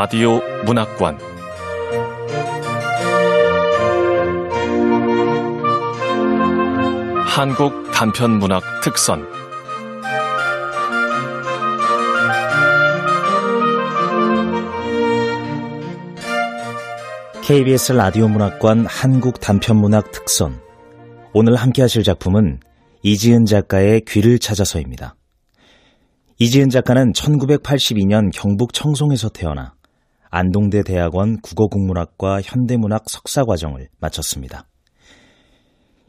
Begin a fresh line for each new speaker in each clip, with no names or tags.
라디오 문학관 한국 단편 문학 특선
KBS 라디오 문학관 한국 단편 문학 특선. 오늘 함께 하실 작품은 이지은 작가의 귀를 찾아서입니다. 이지은 작가는 1982년 경북 청송에서 태어나 안동대 대학원 국어국문학과 현대문학 석사과정을 마쳤습니다.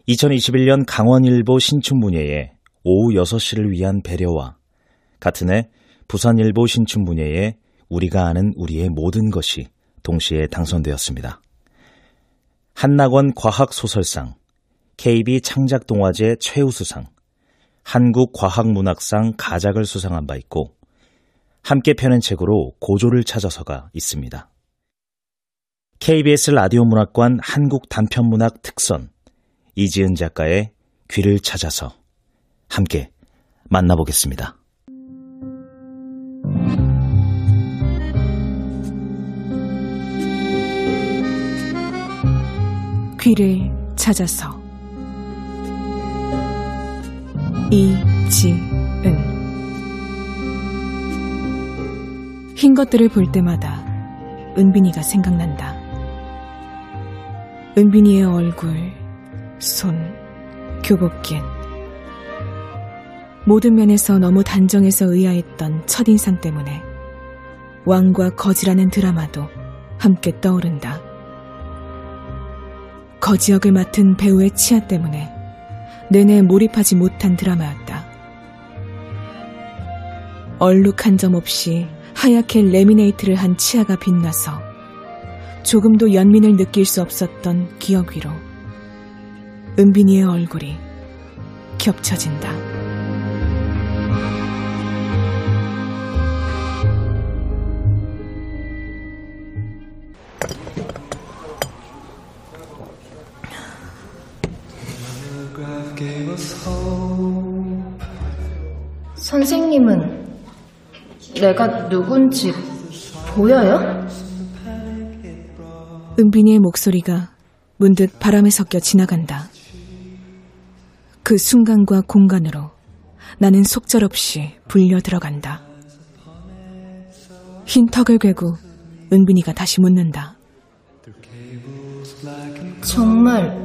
2021년 강원일보 신춘문예에 오후 6시를 위한 배려와 같은 해 부산일보 신춘문예에 우리가 아는 우리의 모든 것이 동시에 당선되었습니다. 한낙원 과학소설상, KB 창작동화제 최우수상, 한국과학문학상 가작을 수상한 바 있고 함께 펴낸 책으로 고조를 찾아서가 있습니다. KBS 라디오 문학관 한국 단편문학 특선 이지은 작가의 귀를 찾아서 함께 만나보겠습니다.
귀를 찾아서 이지은 흰 것들을 볼 때마다 은빈이가 생각난다. 은빈이의 얼굴, 손, 교복긴 모든 면에서 너무 단정해서 의아했던 첫인상 때문에 왕과 거지라는 드라마도 함께 떠오른다. 거지 역을 맡은 배우의 치아 때문에 내내 몰입하지 못한 드라마였다. 얼룩 한 점 없이 하얗게 레미네이트를 한 치아가 빛나서 조금도 연민을 느낄 수 없었던 기억 위로 은빈이의 얼굴이 겹쳐진다.
선생님은 내가 누군지 보여요?
은빈이의 목소리가 문득 바람에 섞여 지나간다. 그 순간과 공간으로 나는 속절없이 불려 들어간다. 흰 턱을 괴고 은빈이가 다시 묻는다.
정말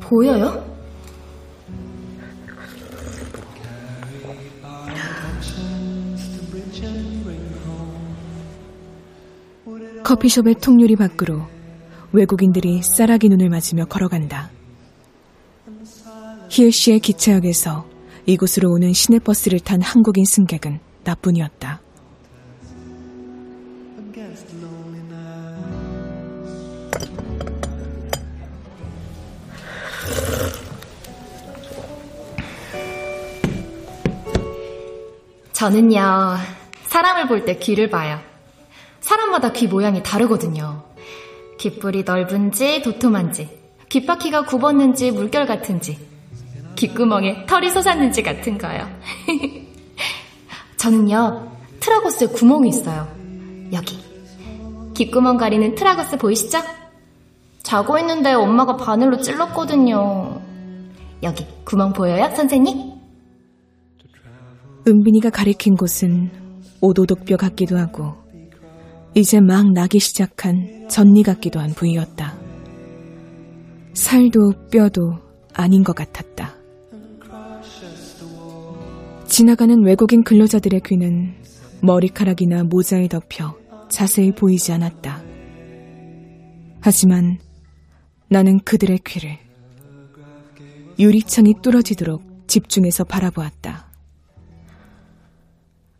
보여요?
커피숍의 통유리 밖으로 외국인들이 쌀아기 눈을 맞으며 걸어간다. 히읗시의 기차역에서 이곳으로 오는 시내버스를 탄 한국인 승객은 나뿐이었다.
저는요, 사람을 볼 때 귀를 봐요. 사람마다 귀 모양이 다르거든요. 귓불이 넓은지 도톰한지, 귓바퀴가 굽었는지 물결 같은지, 귓구멍에 털이 솟았는지 같은 거요. 저는요, tragus에 구멍이 있어요. 여기. 귓구멍 가리는 tragus 보이시죠? 자고 있는데 엄마가 바늘로 찔렀거든요. 여기 구멍 보여요, 선생님?
은빈이가 가리킨 곳은 오도독뼈 같기도 하고 이제 막 나기 시작한 전니 같기도 한 부위였다. 살도 뼈도 아닌 것 같았다. 지나가는 외국인 근로자들의 귀는 머리카락이나 모자에 덮여 자세히 보이지 않았다. 하지만 나는 그들의 귀를 유리창이 뚫어지도록 집중해서 바라보았다.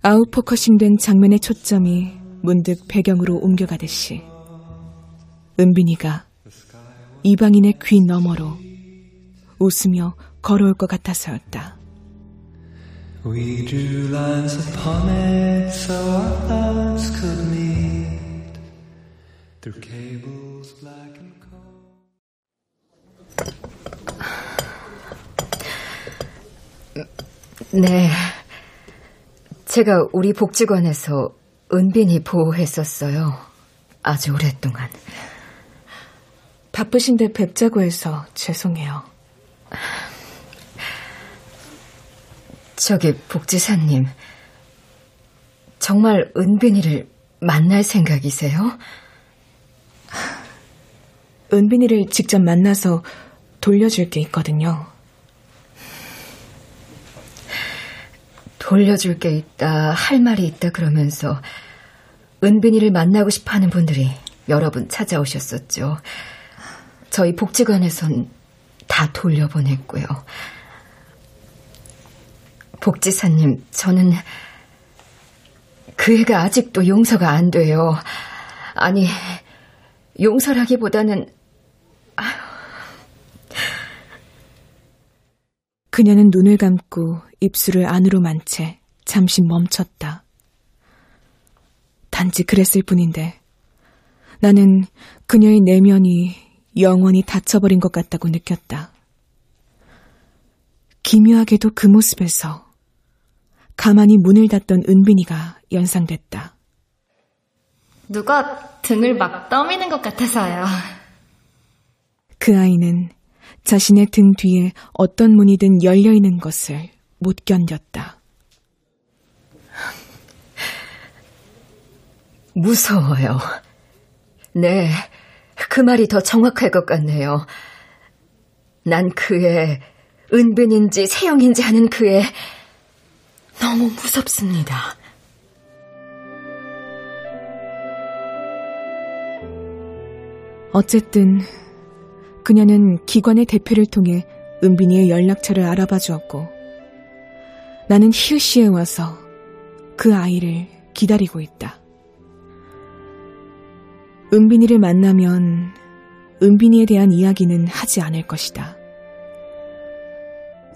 아웃포커싱된 장면의 초점이 문득 배경으로 옮겨가듯이 은빈이가 이방인의 귀 너머로 웃으며 걸어올 것 같아서였다. We drew lines upon it so our loves could meet through cables black and
cold. 네. 제가 우리 복지관에서 은빈이 보호했었어요. 아주 오랫동안.
바쁘신데 뵙자고 해서 죄송해요.
저기 복지사님, 정말 은빈이를 만날 생각이세요?
은빈이를 직접 만나서 돌려줄 게 있거든요.
돌려줄 게 있다, 할 말이 있다 그러면서 은빈이를 만나고 싶어 하는 분들이 여러 분 찾아오셨었죠. 저희 복지관에선 다 돌려보냈고요. 복지사님, 저는 그 애가 아직도 용서가 안 돼요. 아니, 용서라기보다는
그녀는 눈을 감고 입술을 안으로 만 채 잠시 멈췄다. 단지 그랬을 뿐인데 나는 그녀의 내면이 영원히 닫혀버린 것 같다고 느꼈다. 기묘하게도 그 모습에서 가만히 문을 닫던 은빈이가 연상됐다.
누가 등을 막 떠미는 것 같아서요.
그 아이는 자신의 등 뒤에 어떤 문이든 열려 있는 것을 못 견뎠다.
무서워요. 네, 그 말이 더 정확할 것 같네요. 난 그애, 은빈인지 세영인지 하는 그애, 너무 무섭습니다.
어쨌든 그녀는 기관의 대표를 통해 은빈이의 연락처를 알아봐 주었고 나는 히읗시에 와서 그 아이를 기다리고 있다. 은빈이를 만나면 은빈이에 대한 이야기는 하지 않을 것이다.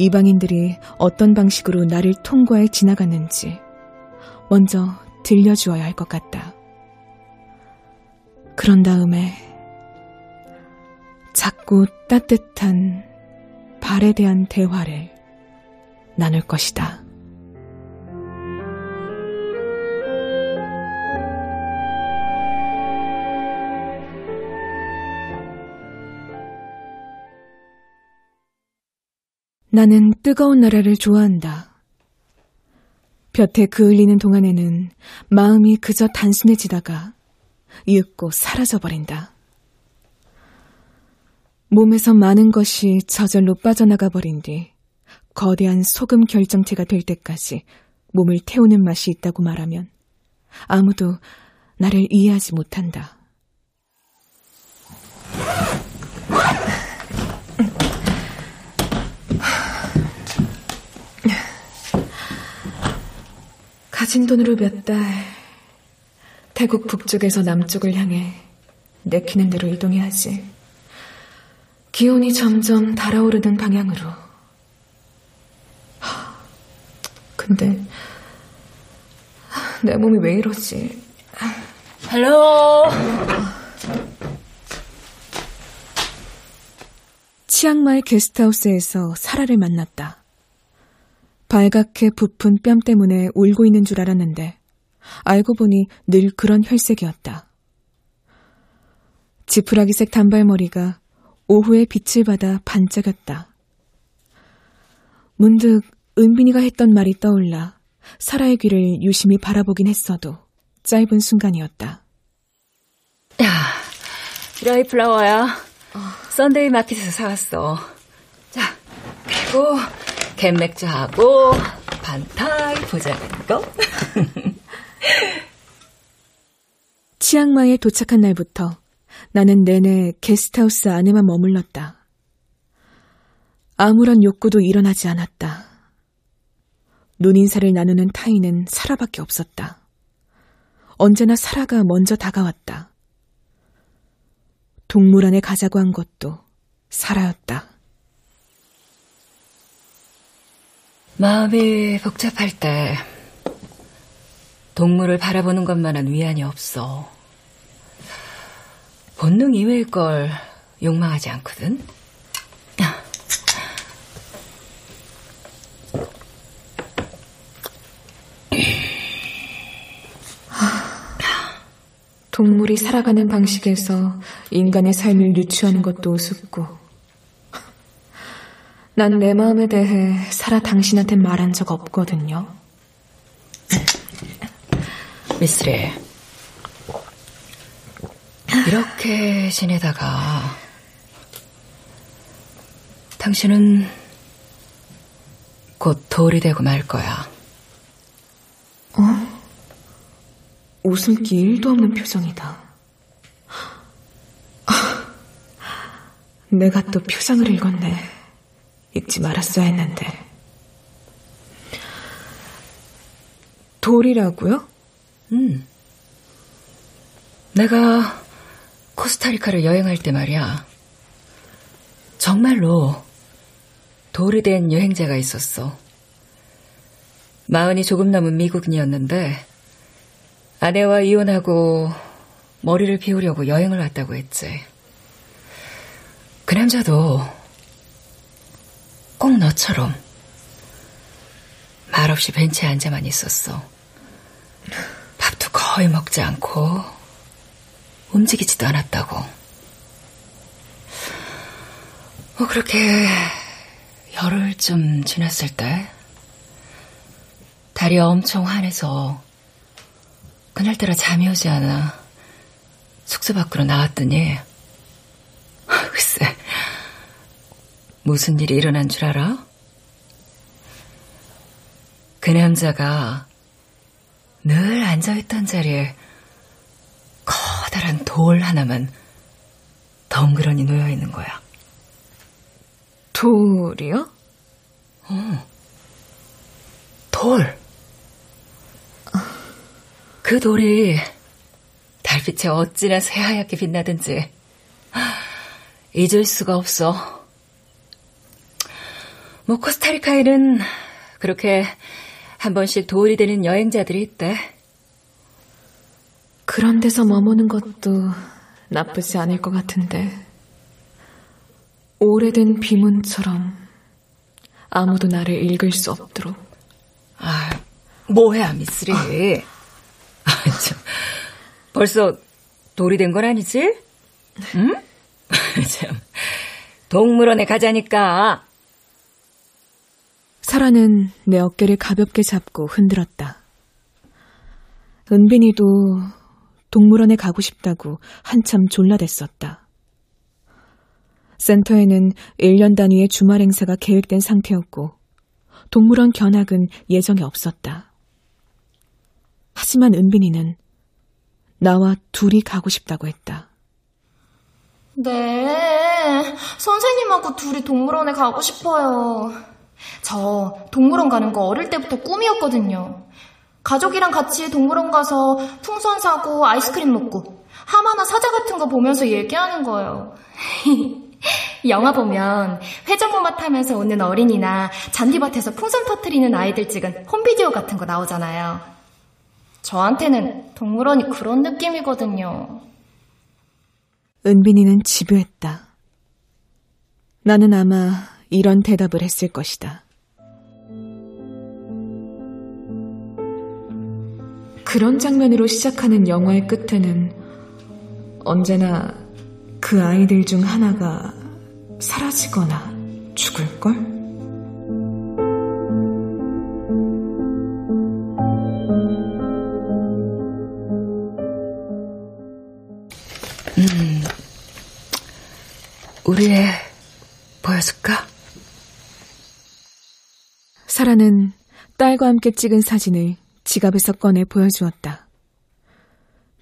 이방인들이 어떤 방식으로 나를 통과해 지나갔는지 먼저 들려주어야 할 것 같다. 그런 다음에 작고 따뜻한 발에 대한 대화를 나눌 것이다. 나는 뜨거운 나라를 좋아한다. 볕에 그을리는 동안에는 마음이 그저 단순해지다가 이윽고 사라져버린다. 몸에서 많은 것이 저절로 빠져나가 버린 뒤 거대한 소금 결정체가 될 때까지 몸을 태우는 맛이 있다고 말하면 아무도 나를 이해하지 못한다. 가진 돈으로 몇 달 태국 북쪽에서 남쪽을 향해 내키는 대로 이동해야지. 기온이 점점 달아오르는 방향으로. 근데 내 몸이 왜 이러지?
Hello.
치앙마이 게스트하우스에서 사라를 만났다. 발갛게 부푼 뺨 때문에 울고 있는 줄 알았는데 알고 보니 늘 그런 혈색이었다. 지푸라기색 단발머리가 오후에 빛을 받아 반짝였다. 문득 은빈이가 했던 말이 떠올라 사라의 귀를 유심히 바라보긴 했어도 짧은 순간이었다.
야, 드라이 플라워야. Sunday market에서 사왔어. 자, 그리고 캔맥주하고 반타이 보자는 거.
치앙마이에 도착한 날부터 나는 내내 게스트하우스 안에만 머물렀다. 아무런 욕구도 일어나지 않았다. 눈인사를 나누는 타인은 사라밖에 없었다. 언제나 사라가 먼저 다가왔다. 동물원에 가자고 한 것도 사라였다.
마음이 복잡할 때 동물을 바라보는 것만은 위안이 없어. 본능 이외의 걸 욕망하지 않거든.
동물이 살아가는 방식에서 인간의 삶을 유추하는 것도 우습고, 난 내 마음에 대해 살아 당신한테 말한 적 없거든요.
미스리, 이렇게 지내다가 당신은 곧 돌이 되고 말 거야.
어? 웃음기 일도 없는 표정이다. 내가 또 표정을 읽었네. 읽지 말았어야 했는데. 돌이라고요?
음. 내가 코스타리카를 여행할 때 말이야. 정말로 돌이 된 여행자가 있었어. 마흔이 조금 넘은 미국인이었는데 아내와 이혼하고 머리를 비우려고 여행을 왔다고 했지. 그 남자도 꼭 너처럼 말없이 벤치에 앉아만 있었어. 밥도 거의 먹지 않고 움직이지도 않았다고. 뭐 그렇게 열흘쯤 지났을 때 달이 엄청 환해서 그날따라 잠이 오지 않아 숙소 밖으로 나왔더니 글쎄 무슨 일이 일어난 줄 알아? 그 남자가 늘 앉아있던 자리에 커다란 돌 하나만 덩그러니 놓여 있는 거야.
돌이요?
어. 돌. 그 돌이 달빛에 어찌나 새하얗게 빛나든지 잊을 수가 없어. 뭐 코스타리카에는 그렇게 한 번씩 돌이 되는 여행자들이 있대.
그런 데서 머무는 것도 나쁘지 않을 것 같은데. 오래된 비문처럼 아무도 나를 읽을 수 없도록.
아, 뭐야, 미쓰리. 아, 참. 벌써 돌이 된 건 아니지? 응? 참. 동물원에 가자니까.
사라는 내 어깨를 가볍게 잡고 흔들었다. 은빈이도 동물원에 가고 싶다고 한참 졸라댔었다. 센터에는 1년 단위의 주말 행사가 계획된 상태였고 동물원 견학은 예정에 없었다. 하지만 은빈이는 나와 둘이 가고 싶다고 했다.
네, 선생님하고 둘이 동물원에 가고 싶어요. 저 동물원 가는 거 어릴 때부터 꿈이었거든요. 가족이랑 같이 동물원 가서 풍선 사고 아이스크림 먹고 하마나 사자 같은 거 보면서 얘기하는 거예요. 영화 보면 회전목마 타면서 오는 어린이나 잔디밭에서 풍선 터트리는 아이들 찍은 홈비디오 같은 거 나오잖아요. 저한테는 동물원이 그런 느낌이거든요.
은빈이는 집요했다. 나는 아마 이런 대답을 했을 것이다. 그런 장면으로 시작하는 영화의 끝에는 언제나 그 아이들 중 하나가 사라지거나 죽을걸?
음, 우리 애 보여줄까?
사라는 딸과 함께 찍은 사진을 지갑에서 꺼내 보여주었다.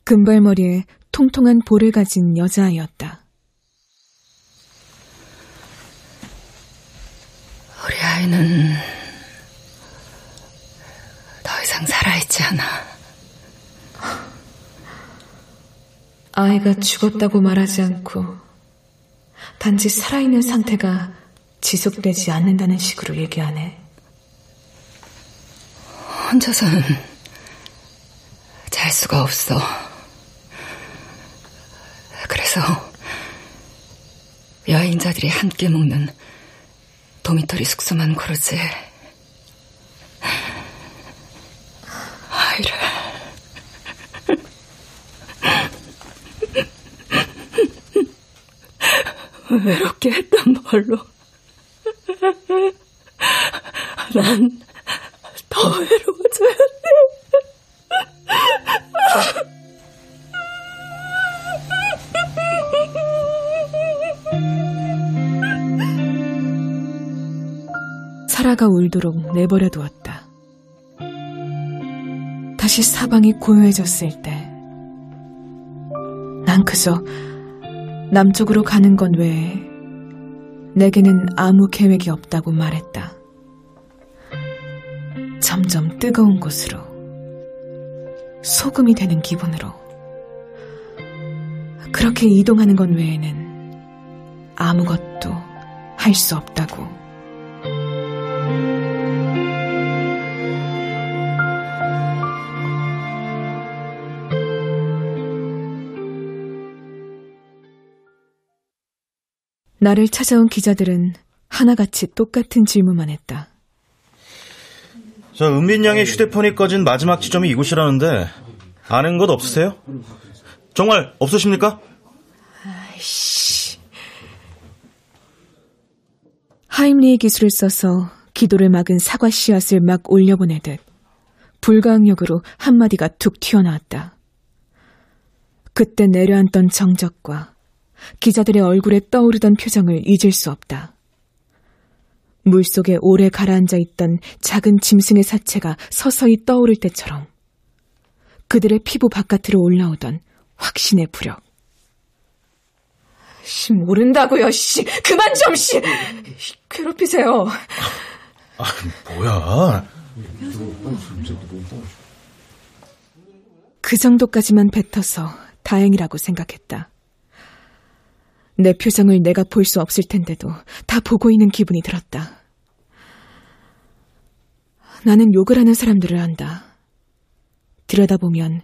금발머리에 통통한 볼을 가진 여자아이였다.
우리 아이는 더 이상 살아있지 않아.
아이가 죽었다고 말하지 않고 단지 살아있는 상태가 지속되지 않는다는 식으로 얘기하네.
혼자서는 잘 수가 없어. 그래서 여행자들이 함께 먹는 도미토리 숙소만 고르지. 아이를.
외롭게 했던 걸로. 난 더 외로워져야 돼. 사라가 울도록 내버려 두었다. 다시 사방이 고요해졌을 때, 난 그저 남쪽으로 가는 건 외에 내게는 아무 계획이 없다고 말했다. 뜨거운 곳으로, 소금이 되는 기분으로, 그렇게 이동하는 것 외에는 아무것도 할 수 없다고. 나를 찾아온 기자들은 하나같이 똑같은 질문만 했다.
저 은빈 양의 휴대폰이 꺼진 마지막 지점이 이곳이라는데 아는 것 없으세요? 정말 없으십니까?
아이씨. 하임리의 기술을 써서 기도를 막은 사과 씨앗을 막 올려보내듯 불가항력으로 한마디가 툭 튀어나왔다. 그때 내려앉던 정적과 기자들의 얼굴에 떠오르던 표정을 잊을 수 없다. 물속에 오래 가라앉아 있던 작은 짐승의 사체가 서서히 떠오를 때처럼 그들의 피부 바깥으로 올라오던 확신의 부력. 씨, 모른다고요, 씨. 그만 좀, 씨. 괴롭히세요.
아, 뭐야.
그 정도까지만 뱉어서 다행이라고 생각했다. 내 표정을 내가 볼 수 없을 텐데도 다 보고 있는 기분이 들었다. 나는 욕을 하는 사람들을 안다. 들여다보면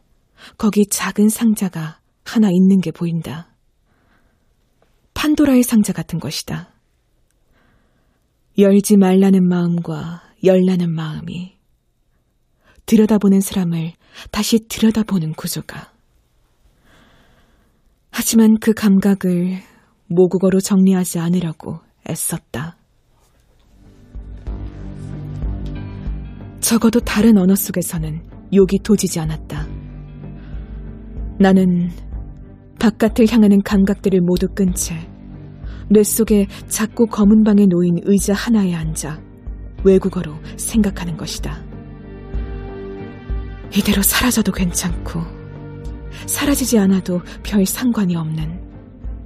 거기 작은 상자가 하나 있는 게 보인다. 판도라의 상자 같은 것이다. 열지 말라는 마음과 열라는 마음이 들여다보는 사람을 다시 들여다보는 구조가. 하지만 그 감각을 모국어로 정리하지 않으려고 애썼다. 적어도 다른 언어 속에서는 욕이 도지지 않았다. 나는 바깥을 향하는 감각들을 모두 끈 채 뇌 속에 작고 검은 방에 놓인 의자 하나에 앉아 외국어로 생각하는 것이다. 이대로 사라져도 괜찮고 사라지지 않아도 별 상관이 없는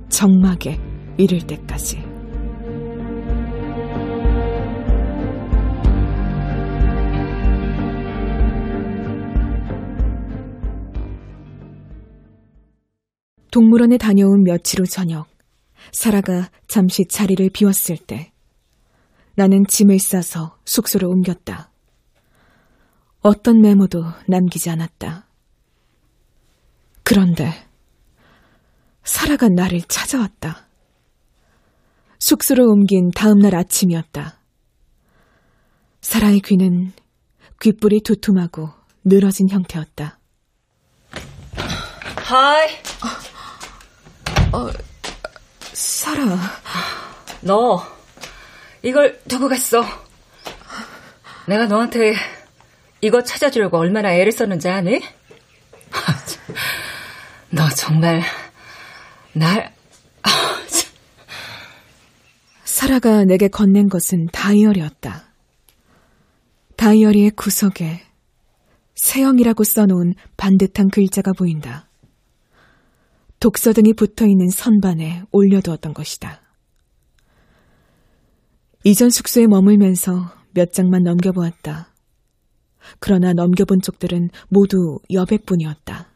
정막에 이를 때까지. 동물원에 다녀온 며칠 후 저녁, 사라가 잠시 자리를 비웠을 때, 나는 짐을 싸서 숙소로 옮겼다. 어떤 메모도 남기지 않았다. 그런데, 사라가 나를 찾아왔다. 숙소로 옮긴 다음날 아침이었다. 사라의 귀는 귓불이 두툼하고 늘어진 형태였다.
하이.
어, 사라.
너, 이걸 두고 갔어. 내가 너한테 이거 찾아주려고 얼마나 애를 썼는지 아니? 너 정말 날
사라가 내게 건넨 것은 다이어리였다. 다이어리의 구석에 세영이라고 써놓은 반듯한 글자가 보인다. 독서 등이 붙어 있는 선반에 올려두었던 것이다. 이전 숙소에 머물면서 몇 장만 넘겨보았다. 그러나 넘겨본 쪽들은 모두 여백뿐이었다.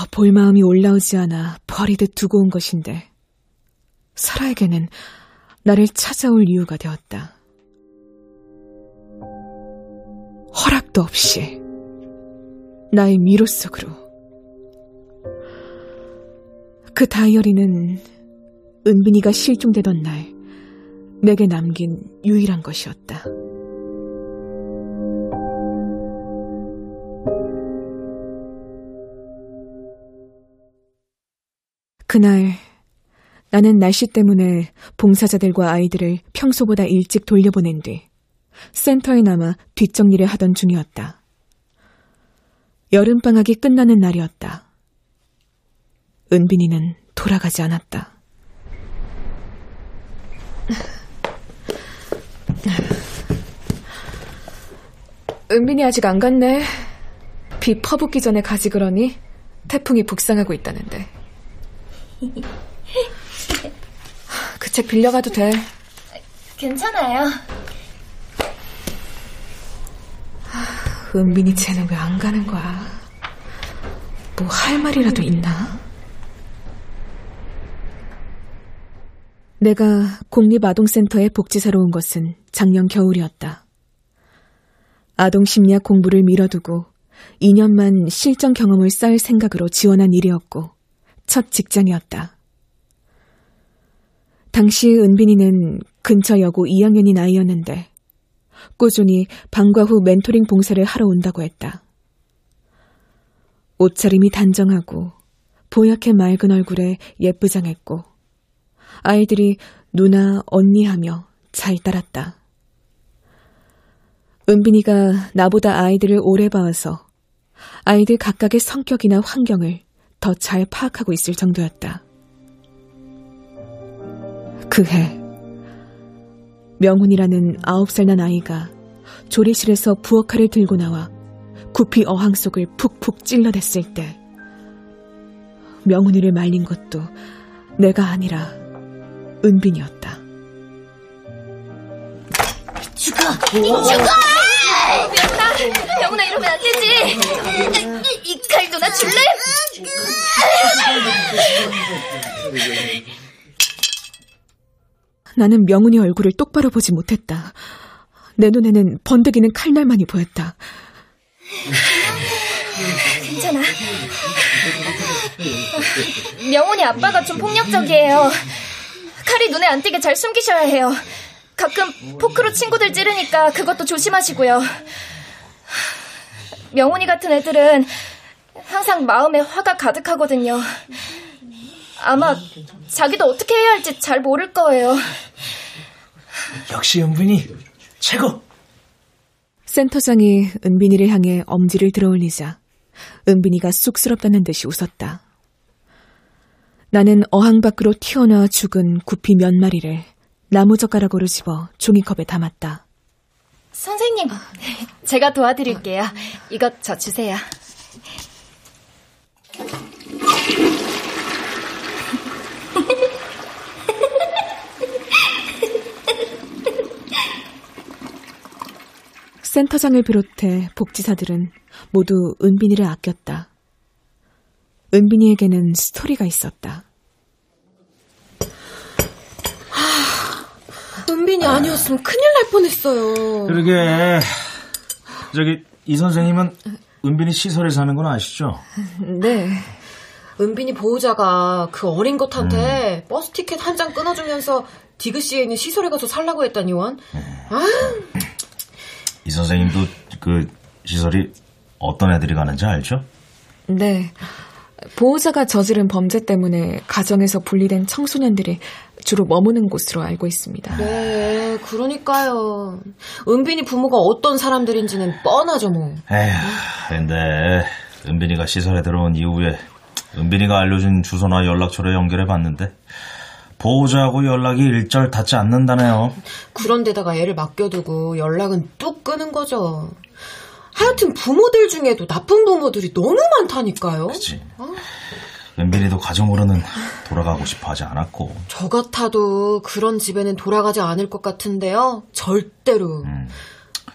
더 볼 마음이 올라오지 않아 버리듯 두고 온 것인데 사라에게는 나를 찾아올 이유가 되었다. 허락도 없이 나의 미로 속으로 그 다이어리는 은빈이가 실종되던 날 내게 남긴 유일한 것이었다. 그날 나는 날씨 때문에 봉사자들과 아이들을 평소보다 일찍 돌려보낸 뒤 센터에 남아 뒷정리를 하던 중이었다. 여름방학이 끝나는 날이었다. 은빈이는 돌아가지 않았다. 은빈이 아직 안 갔네. 비 퍼붓기 전에 가지 그러니 태풍이 북상하고 있다는데. 그 책 빌려가도 돼.
괜찮아요.
은빈이 쟤는 왜 안 가는 거야? 뭐 할 말이라도 있나? 내가 공립아동센터에 복지사로 온 것은 작년 겨울이었다. 아동 심리학 공부를 미뤄두고 2년만 실전 경험을 쌓을 생각으로 지원한 일이었고 첫 직장이었다. 당시 은빈이는 근처 여고 2학년인 아이였는데 꾸준히 방과 후 멘토링 봉사를 하러 온다고 했다. 옷차림이 단정하고 보약해 맑은 얼굴에 예쁘장했고 아이들이 누나 언니 하며 잘 따랐다. 은빈이가 나보다 아이들을 오래 봐와서 아이들 각각의 성격이나 환경을 더 잘 파악하고 있을 정도였다. 그 해, 명훈이라는 아홉 살 난 아이가 조리실에서 부엌칼을 들고 나와 구피 어항 속을 푹푹 찔러댔을 때, 명훈이를 말린 것도 내가 아니라 은빈이었다.
죽어! 죽어! 명훈아, 명훈아 이러면 안 되지. 이, 이 칼도 나 줄래?
나는 명훈이 얼굴을 똑바로 보지 못했다. 내 눈에는 번데기는 칼날만이 보였다.
괜찮아. 명훈이 아빠가 좀 폭력적이에요. 칼이 눈에 안 띄게 잘 숨기셔야 해요. 가끔 포크로 친구들 찌르니까 그것도 조심하시고요. 명훈이 같은 애들은 항상 마음에 화가 가득하거든요. 아마 자기도 어떻게 해야 할지 잘 모를 거예요.
역시 은빈이 최고.
센터장이 은빈이를 향해 엄지를 들어올리자 은빈이가 쑥스럽다는 듯이 웃었다. 나는 어항 밖으로 튀어나와 죽은 구피 몇 마리를 나무젓가락으로 집어 종이컵에 담았다.
선생님, 제가 도와드릴게요. 이것 저 주세요.
센터장을 비롯해 복지사들은 모두 은빈이를 아꼈다. 은빈이에게는 스토리가 있었다.
은빈이 아니었으면 큰일 날 뻔했어요.
그러게. 저기 이 선생님은 은빈이 시설에 사는 건 아시죠?
네.
은빈이 보호자가 그 어린 것한테 버스 티켓 한 장 끊어주면서 디귿시에 있는 시설에 가서 살라고 했다니원. 아,
이 선생님도 그 시설이 어떤 애들이 가는지 알죠?
네. 보호자가 저지른 범죄 때문에 가정에서 분리된 청소년들이 주로 머무는 곳으로 알고 있습니다.
네, 그러니까요. 은빈이 부모가 어떤 사람들인지는 뻔하죠, 뭐.
에휴, 근데 은빈이가 시설에 들어온 이후에 은빈이가 알려준 주소나 연락처를 연결해 봤는데 보호자하고 연락이 일절 닿지 않는다네요.
그런데다가 애를 맡겨두고 연락은 뚝 끄는 거죠. 하여튼 부모들 중에도 나쁜 부모들이 너무 많다니까요.
그치. 은빈이도 가정으로는 돌아가고 싶어 하지 않았고.
저 같아도 그런 집에는 돌아가지 않을 것 같은데요. 절대로.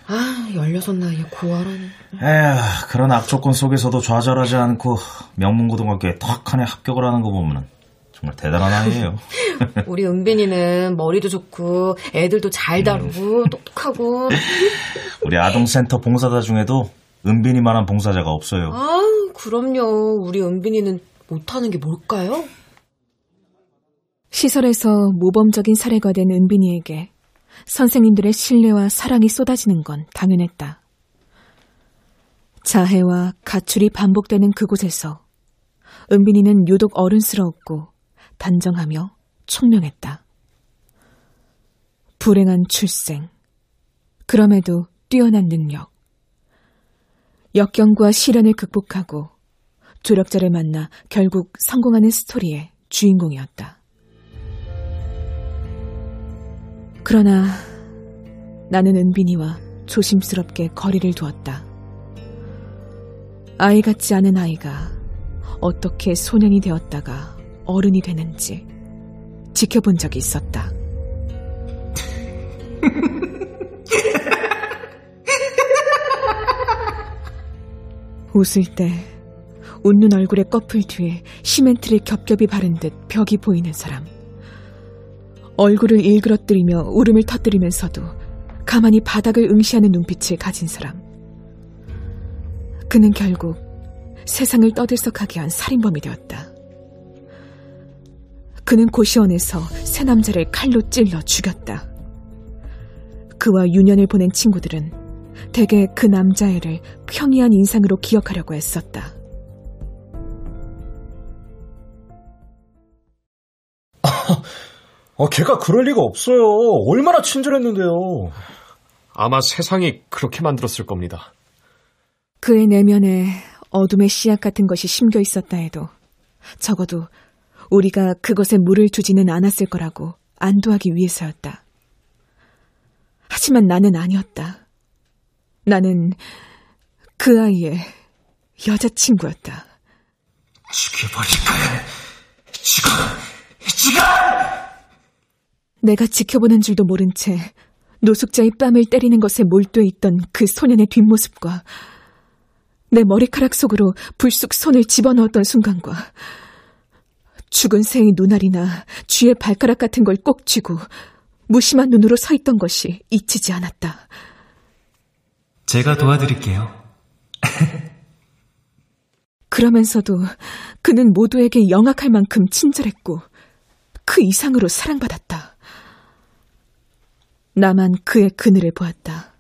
아, 16 나이에 고아라니.
에휴, 그런 악조건 속에서도 좌절하지 않고 명문고등학교에 턱 하네 합격을 하는 거 보면은 정말 대단한 아이예요.
우리 은빈이는 머리도 좋고 애들도 잘 다루고 똑똑하고.
우리 아동센터 봉사자 중에도 은빈이만한 봉사자가 없어요.
아, 그럼요. 우리 은빈이는 못하는 게 뭘까요?
시설에서 모범적인 사례가 된 은빈이에게 선생님들의 신뢰와 사랑이 쏟아지는 건 당연했다. 자해와 가출이 반복되는 그곳에서 은빈이는 유독 어른스러웠고 단정하며 총명했다. 불행한 출생. 그럼에도 뛰어난 능력. 역경과 시련을 극복하고 조력자를 만나 결국 성공하는 스토리의 주인공이었다. 그러나 나는 은빈이와 조심스럽게 거리를 두었다. 아이 같지 않은 아이가 어떻게 소년이 되었다가 어른이 되는지 지켜본 적이 있었다. 웃을 때 웃는 얼굴의 꺼풀 뒤에 시멘트를 겹겹이 바른 듯 벽이 보이는 사람. 얼굴을 일그러뜨리며 울음을 터뜨리면서도 가만히 바닥을 응시하는 눈빛을 가진 사람. 그는 결국 세상을 떠들썩하게 한 살인범이 되었다. 그는 고시원에서 새 남자를 칼로 찔러 죽였다. 그와 유년을 보낸 친구들은 대개 그 남자애를 평이한 인상으로 기억하려고 애썼다.
어, 걔가 그럴 리가 없어요. 얼마나 친절했는데요.
아마 세상이 그렇게 만들었을 겁니다.
그의 내면에 어둠의 씨앗 같은 것이 심겨 있었다 해도 적어도 우리가 그것에 물을 주지는 않았을 거라고 안도하기 위해서였다. 하지만 나는 아니었다. 나는 그 아이의 여자친구였다.
죽여버릴 거야. 지금, 지금!
내가 지켜보는 줄도 모른 채 노숙자의 뺨을 때리는 것에 몰두해 있던 그 소년의 뒷모습과 내 머리카락 속으로 불쑥 손을 집어넣었던 순간과 죽은 새의 눈알이나 쥐의 발가락 같은 걸 꼭 쥐고 무심한 눈으로 서 있던 것이 잊히지 않았다.
제가 도와드릴게요.
그러면서도 그는 모두에게 영악할 만큼 친절했고 그 이상으로 사랑받았다. 나만 그의 그늘을 보았다.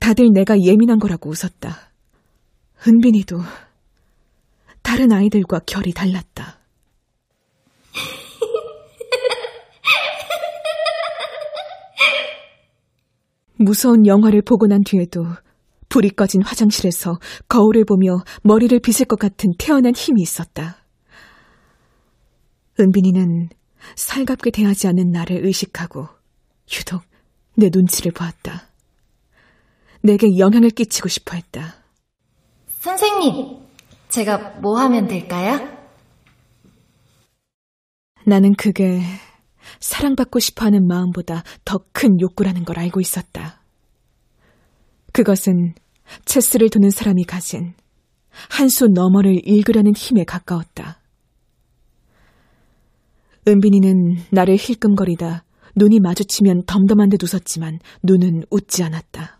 다들 내가 예민한 거라고 웃었다. 은빈이도 다른 아이들과 결이 달랐다. 무서운 영화를 보고 난 뒤에도 불이 꺼진 화장실에서 거울을 보며 머리를 빗을 것 같은 태어난 힘이 있었다. 은빈이는 살갑게 대하지 않는 나를 의식하고 유독 내 눈치를 보았다. 내게 영향을 끼치고 싶어 했다.
선생님, 제가 뭐 하면 될까요?
나는 그게 사랑받고 싶어 하는 마음보다 더 큰 욕구라는 걸 알고 있었다. 그것은 체스를 두는 사람이 가진 한 수 너머를 읽으려는 힘에 가까웠다. 은빈이는 나를 힐끔거리다 눈이 마주치면 덤덤한 듯 웃었지만 눈은 웃지 않았다.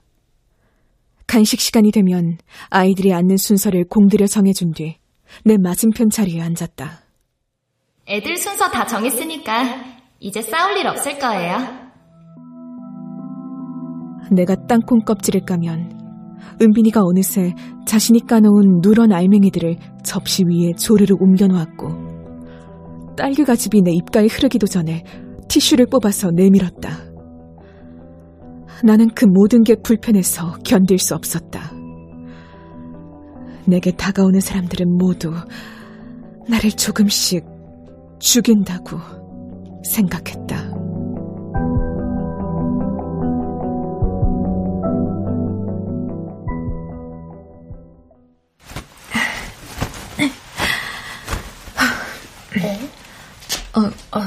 간식 시간이 되면 아이들이 앉는 순서를 공들여 정해준 뒤 내 맞은편 자리에 앉았다.
애들 순서 다 정했으니까 이제 싸울 일 없을 거예요.
내가 땅콩 껍질을 까면 은빈이가 어느새 자신이 까놓은 누런 알맹이들을 접시 위에 조르르 옮겨놓았고 딸기가 집이 내 입가에 흐르기도 전에 티슈를 뽑아서 내밀었다. 나는 그 모든 게 불편해서 견딜 수 없었다. 내게 다가오는 사람들은 모두 나를 조금씩 죽인다고 생각했다.
어, 어,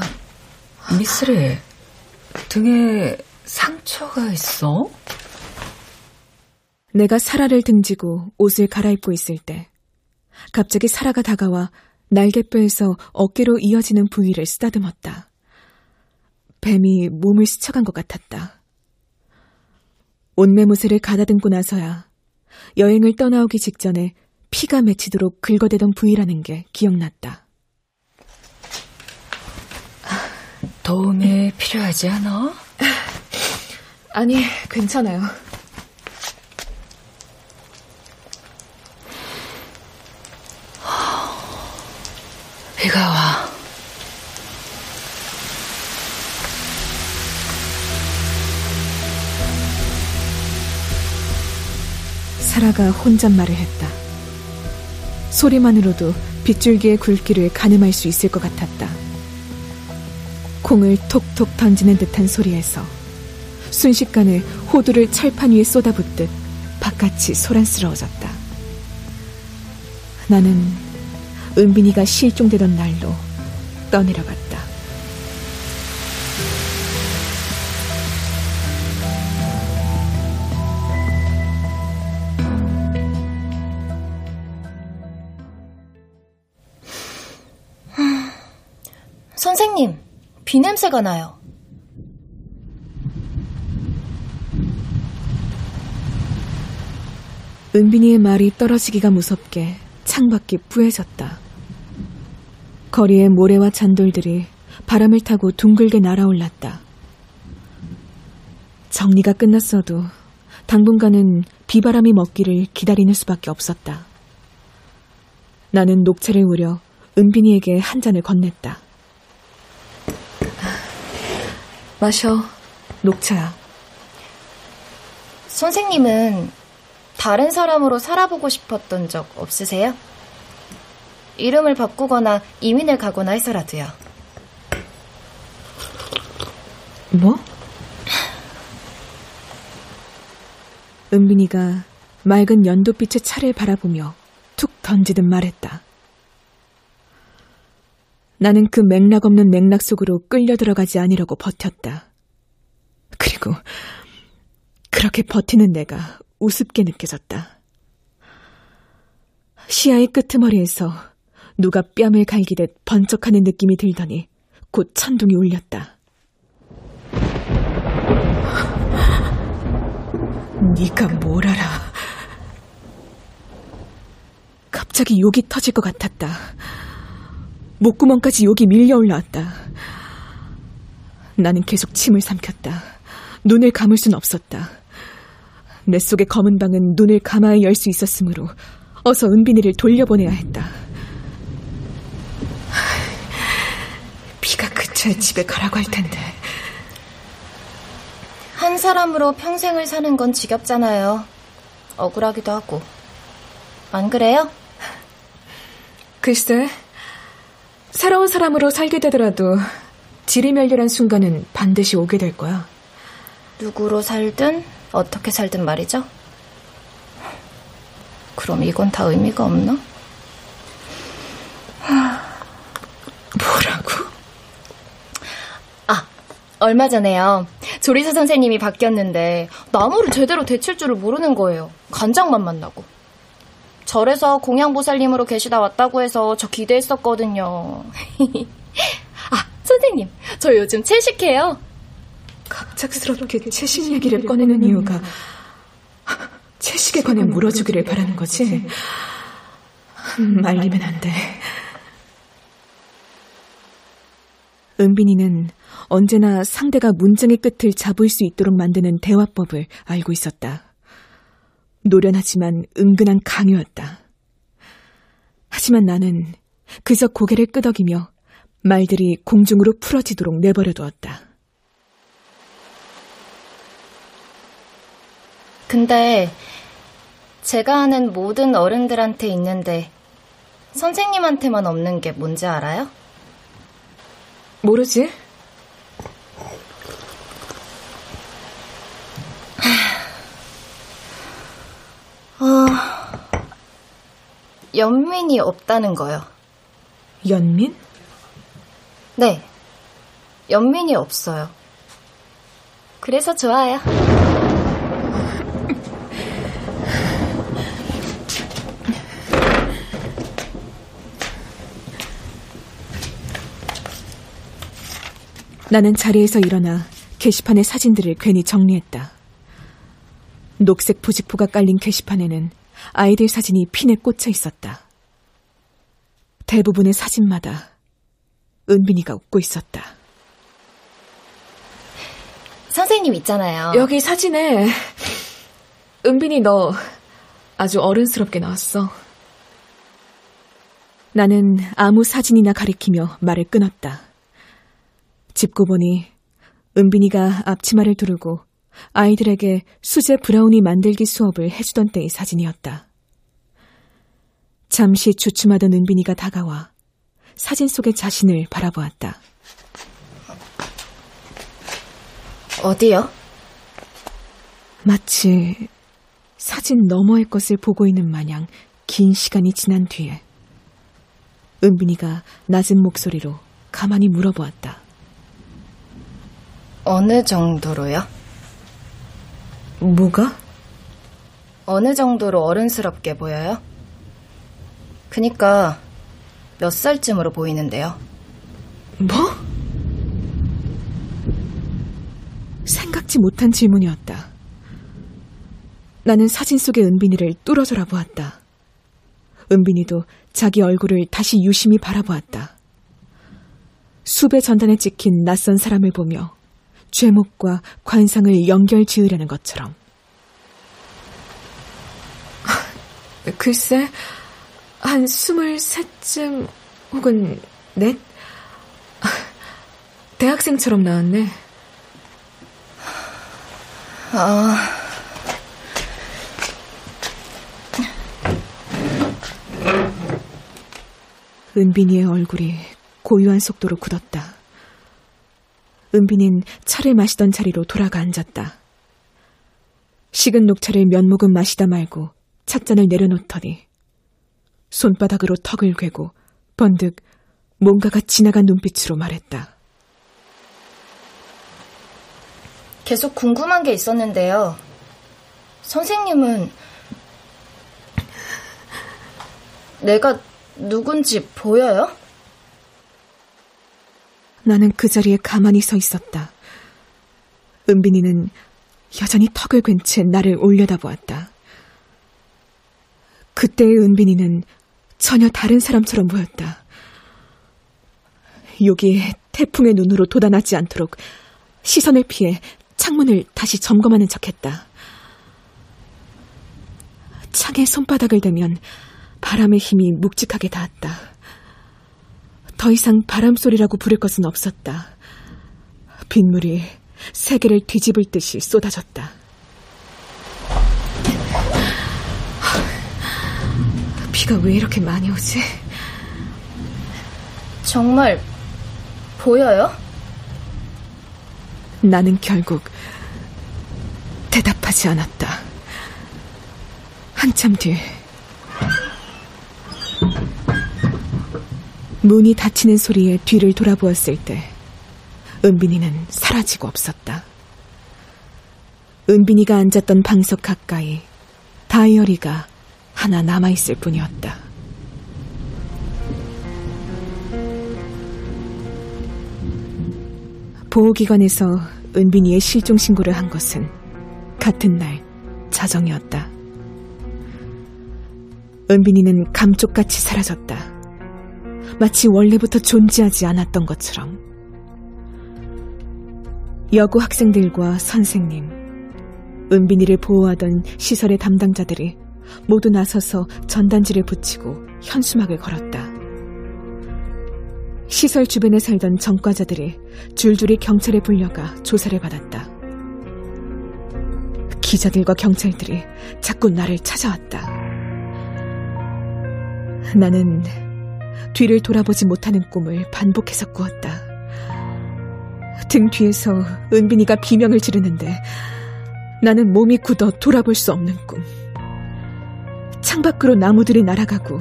미스리, 등에 상처가 있어?
내가 사라를 등지고 옷을 갈아입고 있을 때 갑자기 사라가 다가와 날개뼈에서 어깨로 이어지는 부위를 쓰다듬었다. 뱀이 몸을 스쳐간 것 같았다. 옷매무새를 가다듬고 나서야 여행을 떠나오기 직전에 피가 맺히도록 긁어대던 부위라는 게 기억났다.
도움이 필요하지 않아?
아니, 괜찮아요.
비가 와.
사라가 혼잣말을 했다. 소리만으로도 빗줄기의 굵기를 가늠할 수 있을 것 같았다. 공을 톡톡 던지는 듯한 소리에서 순식간에 호두를 철판 위에 쏟아붓듯 바깥이 소란스러워졌다. 나는 은빈이가 실종되던 날로 떠내려갔다.
선생님, 비 냄새가 나요.
은빈이의 말이 떨어지기가 무섭게 창밖이 뿌해졌다. 거리의 모래와 잔돌들이 바람을 타고 둥글게 날아올랐다. 정리가 끝났어도 당분간은 비바람이 먹기를 기다리는 수밖에 없었다. 나는 녹차를 우려 은빈이에게 한 잔을 건넸다. 마셔, 녹차야.
선생님은 다른 사람으로 살아보고 싶었던 적 없으세요? 이름을 바꾸거나 이민을 가거나 해서라도요.
뭐? 은빈이가 맑은 연도빛의 차를 바라보며 툭 던지듯 말했다. 나는 그 맥락 없는 맥락 속으로 끌려 들어가지 아니라고 버텼다. 그리고 그렇게 버티는 내가 우습게 느껴졌다. 시야의 끄트머리에서 누가 뺨을 갈기듯 번쩍하는 느낌이 들더니 곧 천둥이 울렸다. 네가 뭘 알아? 갑자기 욕이 터질 것 같았다. 목구멍까지 욕이 밀려 올라왔다. 나는 계속 침을 삼켰다. 눈을 감을 순 없었다. 내 속의 검은 방은 눈을 감아야 열수 있었으므로 어서 은빈이를 돌려보내야 했다. 비가 그쳐야 집에 가라고 할 텐데.
한 사람으로 평생을 사는 건 지겹잖아요. 억울하기도 하고. 안 그래요?
글쎄, 새로운 사람으로 살게 되더라도 지리멸렬한 순간은 반드시 오게 될 거야.
누구로 살든 어떻게 살든 말이죠. 그럼 이건 다 의미가 없나?
뭐라고?
아, 얼마 전에요. 조리사 선생님이 바뀌었는데 나무를 제대로 데칠 줄을 모르는 거예요. 간장만 만나고. 절에서 공양보살님으로 계시다 왔다고 해서 저 기대했었거든요. 아, 선생님, 저 요즘 채식해요.
갑작스럽게 채식 얘기를 꺼내는 이유가 채식에 관해 물어주기를 바라는 거지? 말리면 안 돼. 은빈이는 언제나 상대가 문장의 끝을 잡을 수 있도록 만드는 대화법을 알고 있었다. 노련하지만 은근한 강요였다. 하지만 나는 그저 고개를 끄덕이며 말들이 공중으로 풀어지도록 내버려 두었다.
근데 제가 아는 모든 어른들한테 있는데 선생님한테만 없는 게 뭔지 알아요?
모르지?
어, 연민이 없다는 거요.
연민?
네. 연민이 없어요. 그래서 좋아요.
나는 자리에서 일어나 게시판의 사진들을 괜히 정리했다. 녹색 부직포가 깔린 게시판에는 아이들 사진이 핀에 꽂혀 있었다. 대부분의 사진마다 은빈이가 웃고 있었다.
선생님 있잖아요.
여기 사진에 은빈이 너 아주 어른스럽게 나왔어. 나는 아무 사진이나 가리키며 말을 끊었다. 짚고 보니 은빈이가 앞치마를 두르고 아이들에게 수제 브라우니 만들기 수업을 해주던 때의 사진이었다. 잠시 주춤하던 은빈이가 다가와 사진 속의 자신을 바라보았다.
어디요?
마치 사진 너머의 것을 보고 있는 마냥 긴 시간이 지난 뒤에 은빈이가 낮은 목소리로 가만히 물어보았다.
어느 정도로요?
뭐가?
어느 정도로 어른스럽게 보여요? 그니까 몇 살쯤으로 보이는데요?
뭐? 생각지 못한 질문이었다. 나는 사진 속의 은빈이를 뚫어져라 보았다. 은빈이도 자기 얼굴을 다시 유심히 바라보았다. 수배 전단에 찍힌 낯선 사람을 보며 죄목과 관상을 연결 지으려는 것처럼. 글쎄, 한 스물셋쯤 혹은 넷? 대학생처럼 나왔네.
아.
은빈이의 얼굴이 고요한 속도로 굳었다. 은빈인 차를 마시던 자리로 돌아가 앉았다. 식은 녹차를 몇 모금 마시다 말고 찻잔을 내려놓더니 손바닥으로 턱을 괴고 번득 뭔가가 지나간 눈빛으로 말했다.
계속 궁금한 게 있었는데요. 선생님은 내가 누군지 보여요?
나는 그 자리에 가만히 서 있었다. 은빈이는 여전히 턱을 괜채 나를 올려다보았다. 그때의 은빈이는 전혀 다른 사람처럼 보였다. 여기에 태풍의 눈으로 돋아나지 않도록 시선을 피해 창문을 다시 점검하는 척했다. 창에 손바닥을 대면 바람의 힘이 묵직하게 닿았다. 더 이상 바람 소리라고 부를 것은 없었다. 빗물이 세계를 뒤집을 듯이 쏟아졌다. 비가 왜 이렇게 많이 오지?
정말 보여요?
나는 결국 대답하지 않았다. 한참 뒤 문이 닫히는 소리에 뒤를 돌아보았을 때 은빈이는 사라지고 없었다. 은빈이가 앉았던 방석 가까이 다이어리가 하나 남아있을 뿐이었다. 보호기관에서 은빈이의 실종 신고를 한 것은 같은 날 자정이었다. 은빈이는 감쪽같이 사라졌다. 마치 원래부터 존재하지 않았던 것처럼. 여고 학생들과 선생님, 은빈이를 보호하던 시설의 담당자들이 모두 나서서 전단지를 붙이고 현수막을 걸었다. 시설 주변에 살던 전과자들이 줄줄이 경찰에 불려가 조사를 받았다. 기자들과 경찰들이 자꾸 나를 찾아왔다. 나는 뒤를 돌아보지 못하는 꿈을 반복해서 꾸었다. 등 뒤에서 은빈이가 비명을 지르는데 나는 몸이 굳어 돌아볼 수 없는 꿈. 창밖으로 나무들이 날아가고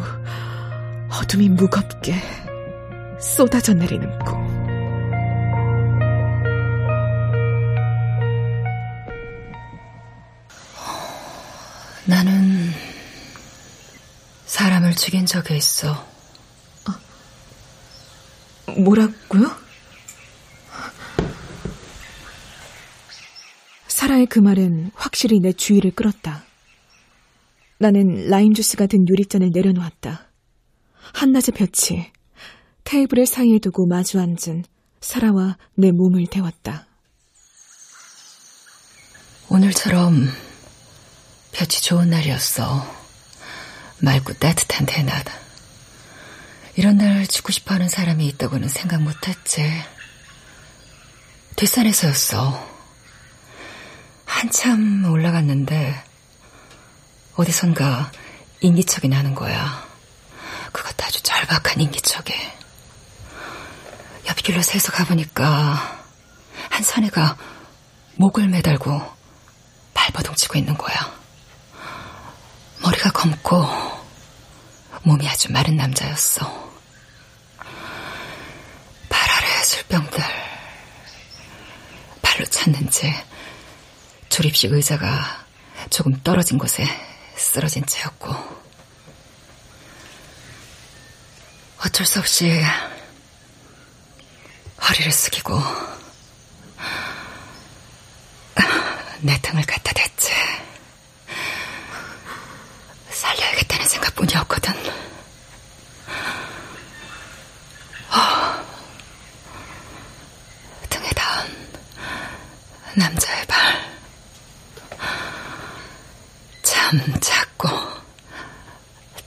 어둠이 무겁게 쏟아져 내리는 꿈.
나는 사람을 죽인 적이 있어.
어, 뭐라고요? 사라의 그 말은 확실히 내 주의를 끌었다. 나는 라임 주스가 든 유리잔을 내려놓았다. 한낮의 볕이 테이블을 사이에 두고 마주 앉은 사라와 내 몸을 데웠다.
오늘처럼 볕이 좋은 날이었어. 맑고 따뜻한 대낮. 이런 날 죽고 싶어 하는 사람이 있다고는 생각 못 했지. 뒷산에서였어. 한참 올라갔는데 어디선가 인기척이 나는 거야. 그것도 아주 절박한 인기척에. 옆길로 새서 가보니까 한 사내가 목을 매달고 발버둥 치고 있는 거야. 머리가 검고 몸이 아주 마른 남자였어. 발 아래 술병들 발로 찼는지 조립식 의자가 조금 떨어진 곳에 쓰러진 채였고 어쩔 수 없이 허리를 숙이고 내 등을 갖다 댔지. 살려야겠다는 생각뿐이었거든. 어, 등에 닿은 남자의 발. 참 작고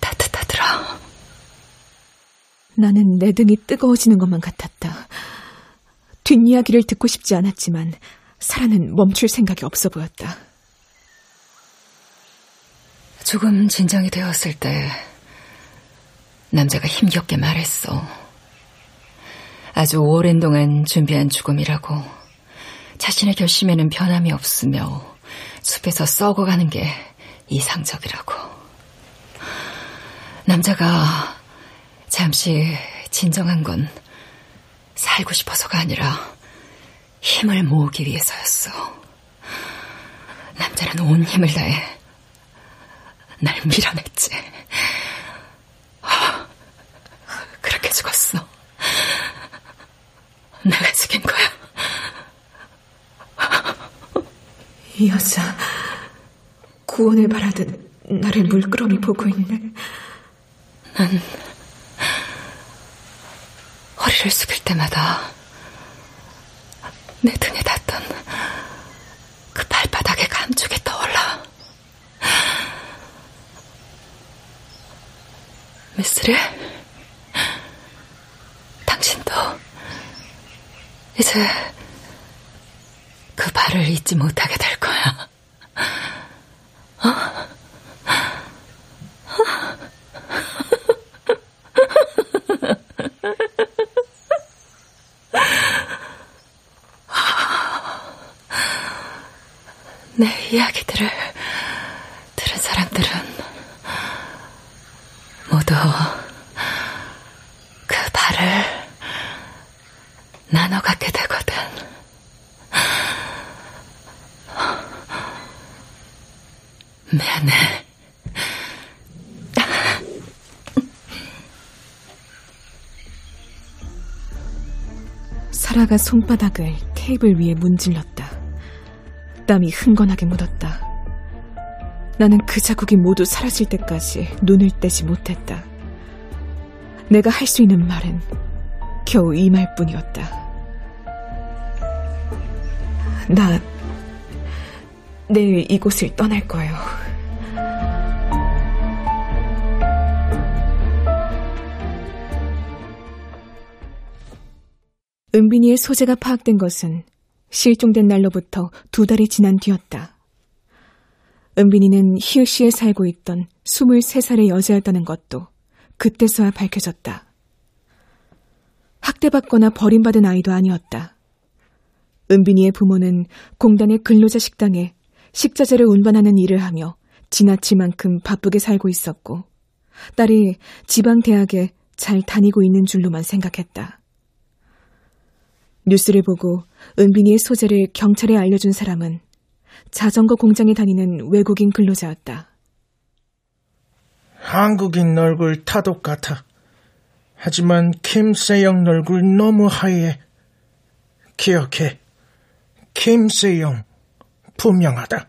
따뜻하더라.
나는 내 등이 뜨거워지는 것만 같았다. 뒷이야기를 듣고 싶지 않았지만 사라는 멈출 생각이 없어 보였다.
조금 진정이 되었을 때 남자가 힘겹게 말했어. 아주 오랜 동안 준비한 죽음이라고 자신의 결심에는 변함이 없으며 숲에서 썩어가는 게 이상적이라고. 남자가 잠시 진정한 건 살고 싶어서가 아니라 힘을 모으기 위해서였어. 남자는 온 힘을 다해 날 밀어냈지. 그렇게 죽었어. 내가 죽인 거야.
이 여자 구원을 바라듯 나를 물끄러미 보고 있네.
난 허리를 숙일 때마다 내 등에 닿던 그 발바닥의 감촉이 떠올라. 미스리, 당신도 이제 그 발을 잊지 못하게 될 거야. 어? 내 이야기들을 들은 사람들은 모두 그 발을 나눠 갖게 되거든. 미안해.
사라가 손바닥을 테이블 위에 문질렀다. 땀이 흥건하게 묻었다. 나는 그 자국이 모두 사라질 때까지 눈을 떼지 못했다. 내가 할 수 있는 말은 겨우 이 말뿐이었다. 나 내일 이곳을 떠날 거예요. 은빈이의 소재가 파악된 것은 실종된 날로부터 두 달이 지난 뒤였다. 은빈이는 히읗시에 살고 있던 23살의 여자였다는 것도 그때서야 밝혀졌다. 학대받거나 버림받은 아이도 아니었다. 은빈이의 부모는 공단의 근로자 식당에 식자재를 운반하는 일을 하며 지나칠 만큼 바쁘게 살고 있었고, 딸이 지방 대학에 잘 다니고 있는 줄로만 생각했다. 뉴스를 보고 은빈이의 소재를 경찰에 알려준 사람은 자전거 공장에 다니는 외국인 근로자였다.
한국인 얼굴 다 똑같아. 하지만 김세영 얼굴 너무 하얘. 기억해. 김세영. 분명하다.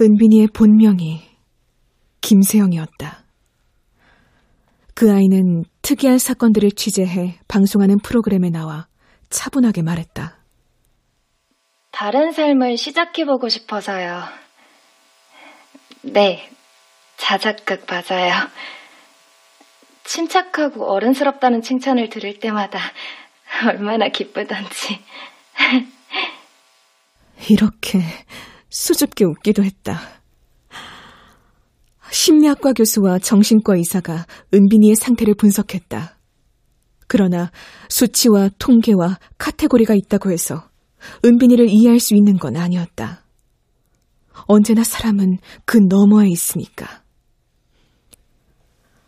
은빈이의 본명이 김세영이었다. 그 아이는 특이한 사건들을 취재해 방송하는 프로그램에 나와 차분하게 말했다.
다른 삶을 시작해보고 싶어서요. 네, 자작극 맞아요. 침착하고 어른스럽다는 칭찬을 들을 때마다 얼마나 기쁘던지.
이렇게 수줍게 웃기도 했다. 심리학과 교수와 정신과 의사가 은빈이의 상태를 분석했다. 그러나 수치와 통계와 카테고리가 있다고 해서 은빈이를 이해할 수 있는 건 아니었다. 언제나 사람은 그 너머에 있으니까.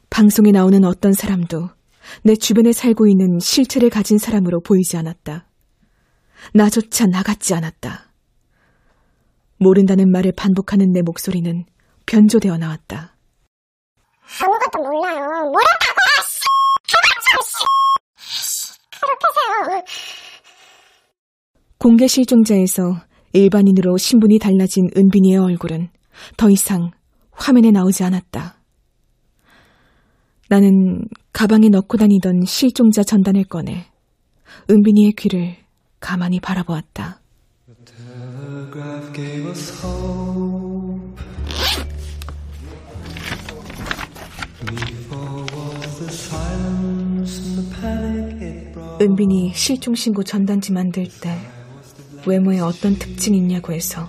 방송에 나오는 어떤 사람도 내 주변에 살고 있는 실체를 가진 사람으로 보이지 않았다. 나조차 나같지 않았다. 모른다는 말을 반복하는 내 목소리는 변조되어 나왔다.
아무것도 몰라요. 뭐라고요, 씨! 개방참, 씨!
공개 실종자에서 일반인으로 신분이 달라진 은빈이의 얼굴은 더 이상 화면에 나오지 않았다. 나는 가방에 넣고 다니던 실종자 전단을 꺼내 은빈이의 귀를 가만히 바라보았다. 은빈이 실종신고 전단지 만들 때 외모에 어떤 특징이 있냐고 해서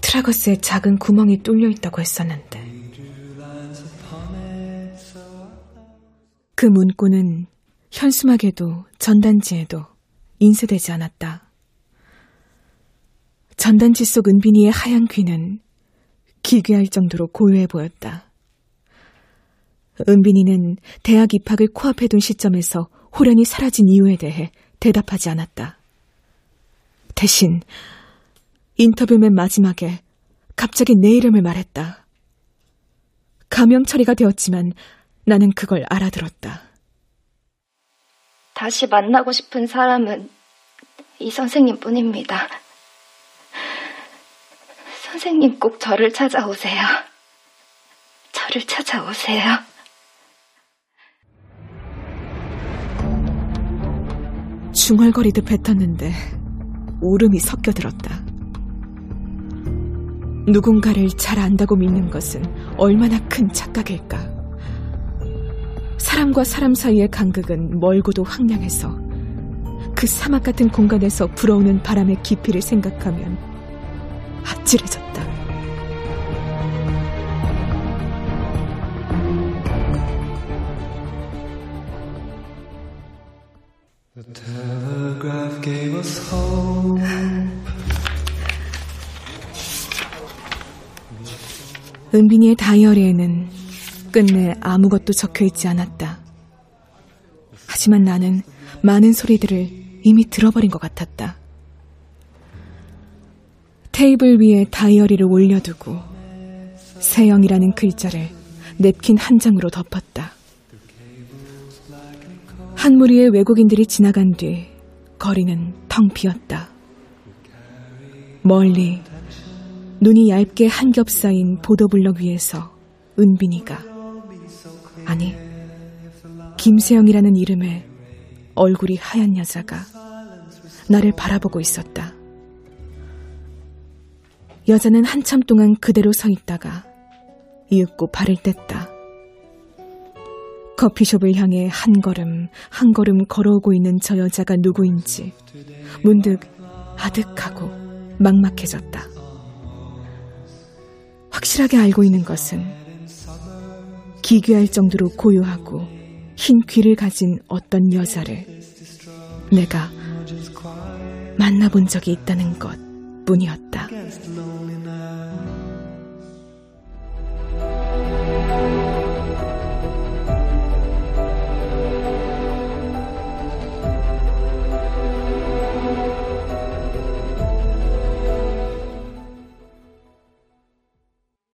트라거스에 작은 구멍이 뚫려 있다고 했었는데 그 문구는 현수막에도 전단지에도 인쇄되지 않았다. 전단지 속 은빈이의 하얀 귀는 기괴할 정도로 고요해 보였다. 은빈이는 대학 입학을 코앞에 둔 시점에서 호련히 사라진 이유에 대해 대답하지 않았다. 대신 인터뷰 맨 마지막에 갑자기 내 이름을 말했다. 가명 처리가 되었지만 나는 그걸 알아들었다.
다시 만나고 싶은 사람은 이 선생님 뿐입니다. 선생님 꼭 저를 찾아오세요. 저를 찾아오세요.
중얼거리듯 뱉었는데 울음이 섞여들었다. 누군가를 잘 안다고 믿는 것은 얼마나 큰 착각일까. 사람과 사람 사이의 간극은 멀고도 황량해서 그 사막 같은 공간에서 불어오는 바람의 깊이를 생각하면 아찔해졌다. 은빈이의 다이어리에는 끝내 아무것도 적혀 있지 않았다. 하지만 나는 많은 소리들을 이미 들어버린 것 같았다. 테이블 위에 다이어리를 올려두고 세영이라는 글자를 냅킨 한 장으로 덮었다. 한 무리의 외국인들이 지나간 뒤 거리는 텅 비었다. 멀리 눈이 얇게 한 겹 쌓인 보도블럭 위에서 은빈이가 아니 김세영이라는 이름의 얼굴이 하얀 여자가 나를 바라보고 있었다. 여자는 한참 동안 그대로 서 있다가 이윽고 발을 뗐다. 커피숍을 향해 한 걸음 한 걸음 걸어오고 있는 저 여자가 누구인지 문득 아득하고 막막해졌다. 확실하게 알고 있는 것은 기괴할 정도로 고요하고 흰 귀를 가진 어떤 여자를 내가 만나본 적이 있다는 것 뿐이었다.